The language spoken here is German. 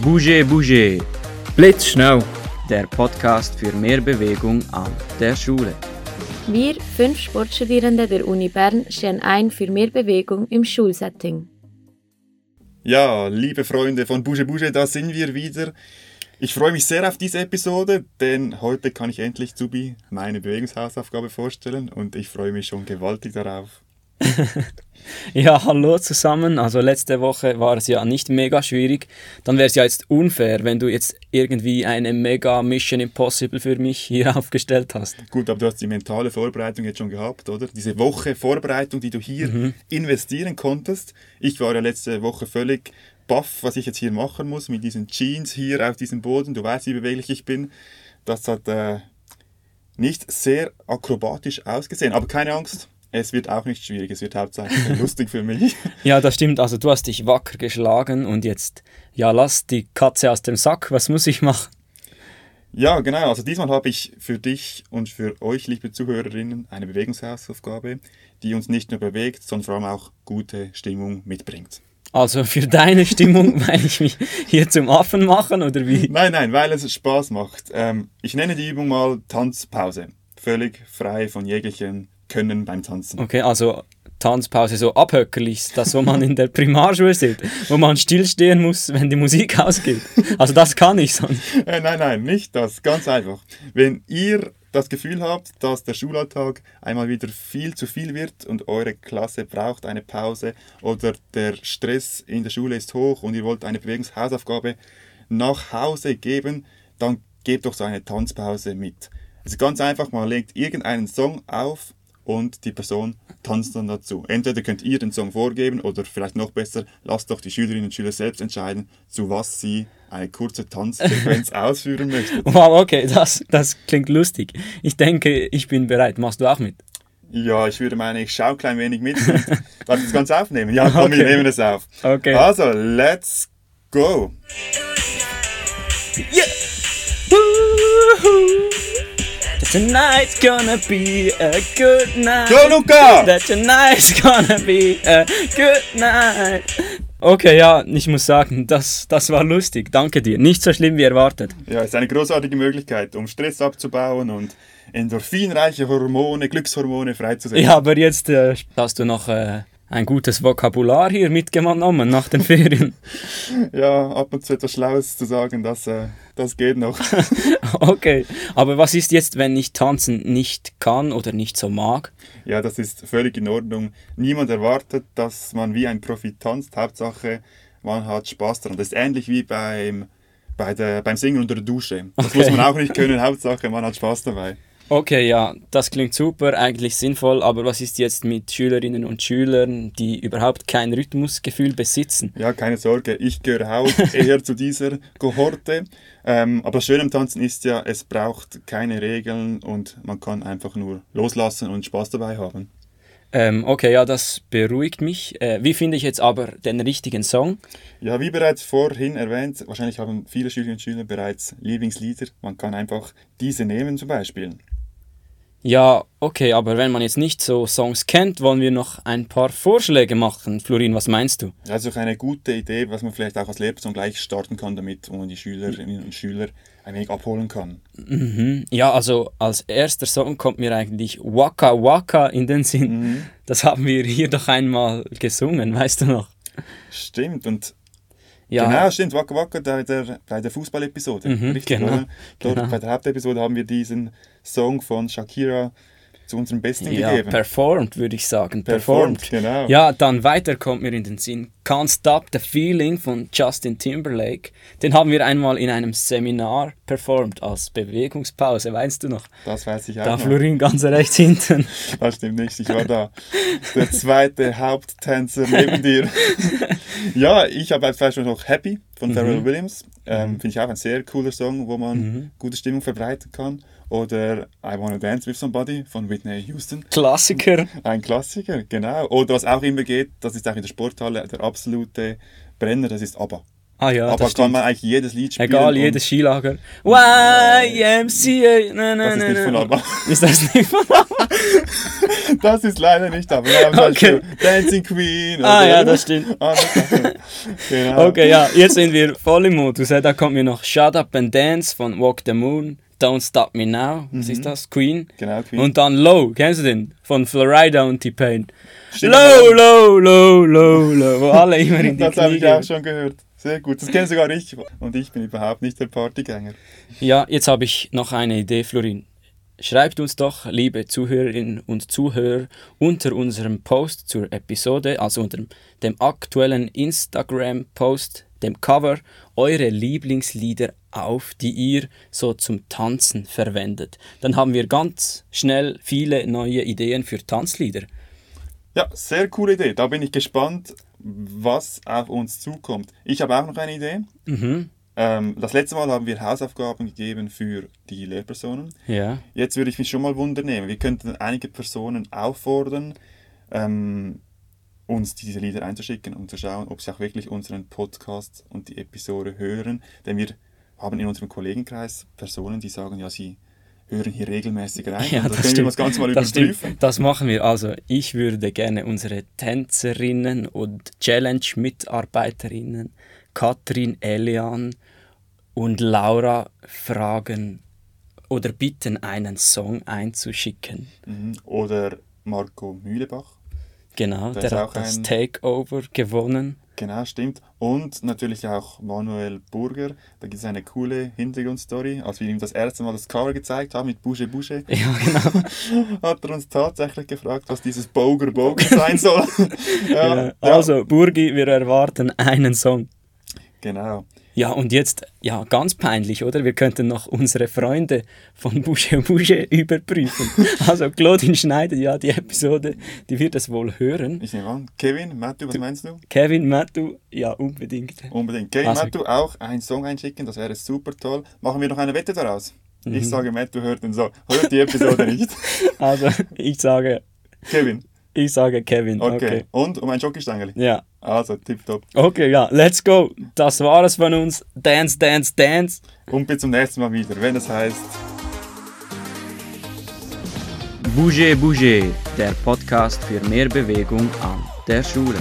Bouge Bouge. Blitzschnell. Der Podcast für mehr Bewegung an der Schule. Wir, fünf Sportstudierende der Uni Bern, stehen ein für mehr Bewegung im Schulsetting. Ja, liebe Freunde von Bouge Bouge, da sind wir wieder. Ich freue mich sehr auf diese Episode, denn heute kann ich endlich Zubi meine Bewegungshausaufgabe vorstellen und ich freue mich schon gewaltig darauf. ja, hallo zusammen. Also letzte Woche war es ja nicht mega schwierig. Dann wäre es ja jetzt unfair, wenn du jetzt irgendwie eine mega Mission Impossible für mich hier aufgestellt hast. Gut, aber du hast die mentale Vorbereitung jetzt schon gehabt, oder? Diese Woche Vorbereitung, die du hier mhm. investieren konntest. Ich war ja letzte Woche völlig baff, was ich jetzt hier machen muss mit diesen Jeans hier auf diesem Boden. Du weißt, wie beweglich ich bin. Das hat äh, nicht sehr akrobatisch ausgesehen, aber keine Angst es wird auch nicht schwierig, es wird hauptsächlich lustig für mich. Ja, das stimmt. Also du hast dich wacker geschlagen und jetzt, ja, lass die Katze aus dem Sack. Was muss ich machen? Ja, genau. Also diesmal habe ich für dich und für euch, liebe Zuhörerinnen, eine Bewegungshausaufgabe, die uns nicht nur bewegt, sondern vor allem auch gute Stimmung mitbringt. Also für deine Stimmung, weil ich mich hier zum Affen machen oder wie? Nein, nein, weil es Spaß macht. Ähm, ich nenne die Übung mal Tanzpause. Völlig frei von jeglichen können beim Tanzen. Okay, also Tanzpause so abhöckerlich, das, was man in der Primarschule sieht, wo man stillstehen muss, wenn die Musik ausgeht. Also das kann ich sonst. Äh, nein, nein, nicht das. Ganz einfach. Wenn ihr das Gefühl habt, dass der Schulalltag einmal wieder viel zu viel wird und eure Klasse braucht eine Pause oder der Stress in der Schule ist hoch und ihr wollt eine Bewegungshausaufgabe nach Hause geben, dann gebt doch so eine Tanzpause mit. Also ganz einfach, man legt irgendeinen Song auf und die Person tanzt dann dazu. Entweder könnt ihr den Song vorgeben oder vielleicht noch besser, lasst doch die Schülerinnen und Schüler selbst entscheiden, zu was sie eine kurze Tanzsequenz ausführen möchten. Wow, okay, das, das klingt lustig. Ich denke, ich bin bereit. Machst du auch mit? Ja, ich würde meine, ich schaue klein wenig mit. Ich das Ganze aufnehmen? Ja, komm, okay. wir nehmen es auf. Okay. Also, let's go. Yeah. Tonight's gonna be a good night. Go, Luca! That tonight's gonna be a good night. Okay, ja, ich muss sagen, das, das war lustig. Danke dir. Nicht so schlimm wie erwartet. Ja, es ist eine großartige Möglichkeit, um Stress abzubauen und endorphinreiche Hormone, Glückshormone freizusetzen. Ja, aber jetzt äh, hast du noch äh, ein gutes Vokabular hier mitgenommen nach den Ferien. ja, ab und zu etwas Schlaues zu sagen, das, äh, das geht noch. okay, aber was ist jetzt, wenn ich tanzen nicht kann oder nicht so mag? Ja, das ist völlig in Ordnung. Niemand erwartet, dass man wie ein Profi tanzt. Hauptsache, man hat Spaß daran. Das ist ähnlich wie beim, bei der, beim Singen unter der Dusche. Das okay. muss man auch nicht können. Hauptsache, man hat Spaß dabei. Okay, ja, das klingt super, eigentlich sinnvoll, aber was ist jetzt mit Schülerinnen und Schülern, die überhaupt kein Rhythmusgefühl besitzen? Ja, keine Sorge, ich gehöre auch eher zu dieser Kohorte. Ähm, aber das Schöne am Tanzen ist ja, es braucht keine Regeln und man kann einfach nur loslassen und Spaß dabei haben. Ähm, okay, ja, das beruhigt mich. Äh, wie finde ich jetzt aber den richtigen Song? Ja, wie bereits vorhin erwähnt, wahrscheinlich haben viele Schülerinnen und Schüler bereits Lieblingslieder. Man kann einfach diese nehmen zum Beispiel. Ja, okay, aber wenn man jetzt nicht so Songs kennt, wollen wir noch ein paar Vorschläge machen. Florin, was meinst du? Das ist auch eine gute Idee, was man vielleicht auch als Lehrperson gleich starten kann damit, wo man die Schülerinnen und Schüler ein wenig abholen kann. Mhm. Ja, also als erster Song kommt mir eigentlich Waka Waka in den Sinn. Mhm. Das haben wir hier doch einmal gesungen, weißt du noch? Stimmt, und ja. Genau, stimmt. Waka Waka bei der, bei der Fußballepisode. Mhm, Richtig, genau, Dort genau. bei der Hauptepisode haben wir diesen Song von Shakira zu unserem Besten ja, gegeben. Performed, würde ich sagen. Performed, performed, genau. Ja, dann weiter kommt mir in den Sinn Can't Stop the Feeling von Justin Timberlake. Den haben wir einmal in einem Seminar performt als Bewegungspause, weißt du noch? Das weiß ich auch Da Florin ganz rechts hinten. Das stimmt nicht, ich war da. Der zweite Haupttänzer neben dir. ja, ich habe als Beispiel noch Happy von mhm. Pharrell Williams. Ähm, Finde ich auch ein sehr cooler Song, wo man mhm. gute Stimmung verbreiten kann. Oder I Wanna Dance with Somebody von Whitney Houston. Klassiker. Ein Klassiker, genau. Oder was auch immer geht, das ist auch in der Sporthalle der absolute Brenner, das ist ABBA. Ah ja, aber das kann stimmt. man eigentlich jedes Lied spielen. Egal, jedes Skilager. YMCA. Na, na, Das ist nicht von ABBA. Ist das nicht von Das ist leider nicht ABBA. Wir haben Okay. Dancing Queen. Ah ja, das stimmt. Sachen. genau. Okay, ja, jetzt sind wir voll im Modus. Da kommt mir noch Shut Up and Dance von Walk the Moon, Don't Stop Me Now, was ist das? Queen. Genau, Queen. Und dann Low, kennst du den? Von Florida und T-Pain. Low, low, low, low, low. Wo alle immer in die Das habe ich auch schon gehört. Sehr gut. Das kenne sogar ich. Und ich bin überhaupt nicht der Partygänger. Ja, jetzt habe ich noch eine Idee, Florin. Schreibt uns doch, liebe Zuhörerinnen und Zuhörer, unter unserem Post zur Episode, also unter dem aktuellen Instagram-Post, dem Cover, eure Lieblingslieder auf, die ihr so zum Tanzen verwendet. Dann haben wir ganz schnell viele neue Ideen für Tanzlieder. Ja, sehr coole Idee. Da bin ich gespannt, was auf uns zukommt. Ich habe auch noch eine Idee. Mhm. Ähm, das letzte Mal haben wir Hausaufgaben gegeben für die Lehrpersonen. Ja. Jetzt würde ich mich schon mal wundern Wir könnten einige Personen auffordern, ähm, uns diese Lieder einzuschicken, um zu schauen, ob sie auch wirklich unseren Podcast und die Episode hören. Denn wir haben in unserem Kollegenkreis Personen, die sagen, ja, sie hören hier regelmäßig rein. Ja, Und das können wir stimmt. das Ganze mal das stimmt. überprüfen. Das machen wir. Also, ich würde gerne unsere Tänzerinnen und Challenge-Mitarbeiterinnen Katrin, Elian und Laura fragen oder bitten, einen Song einzuschicken. Mhm. Oder Marco Mühlebach. Genau, Der hat auch das ein- Takeover gewonnen. Genau, stimmt. Und natürlich auch Manuel Burger. Da gibt es eine coole Hintergrundstory. Als wir ihm das erste Mal das Cover gezeigt haben mit Bouge Bouge, Ja, genau. hat er uns tatsächlich gefragt, was dieses Boger Boger sein soll. ja, Ja, ja, also, Burgi, wir erwarten einen Song. Genau. Ja, und jetzt, ja, ganz peinlich, oder? Wir könnten noch unsere Freunde von Bouge Bouge überprüfen. Also, Claudine schneidet ja die Episode, die wird es wohl hören. Ich nehme an. Kevin, Matthew, was meinst du? Kevin, Mattu, ja, unbedingt. Unbedingt. Kevin, Also- Matthew auch einen Song einschicken, das wäre super toll. Machen wir noch eine Wette daraus. Mhm. Ich sage, Matthew hört den Song. Hört die Episode nicht. Also, ich sage, Kevin. ich sage Kevin. Okay. Okay. Und um ein Jockeystängel. Ja. Also, tipptopp. Okay, ja, let's go. Das war es von uns. Dance, dance, dance. Und bis zum nächsten Mal wieder, wenn es heißt. Bouge Bouge, der Podcast für mehr Bewegung an der Schule.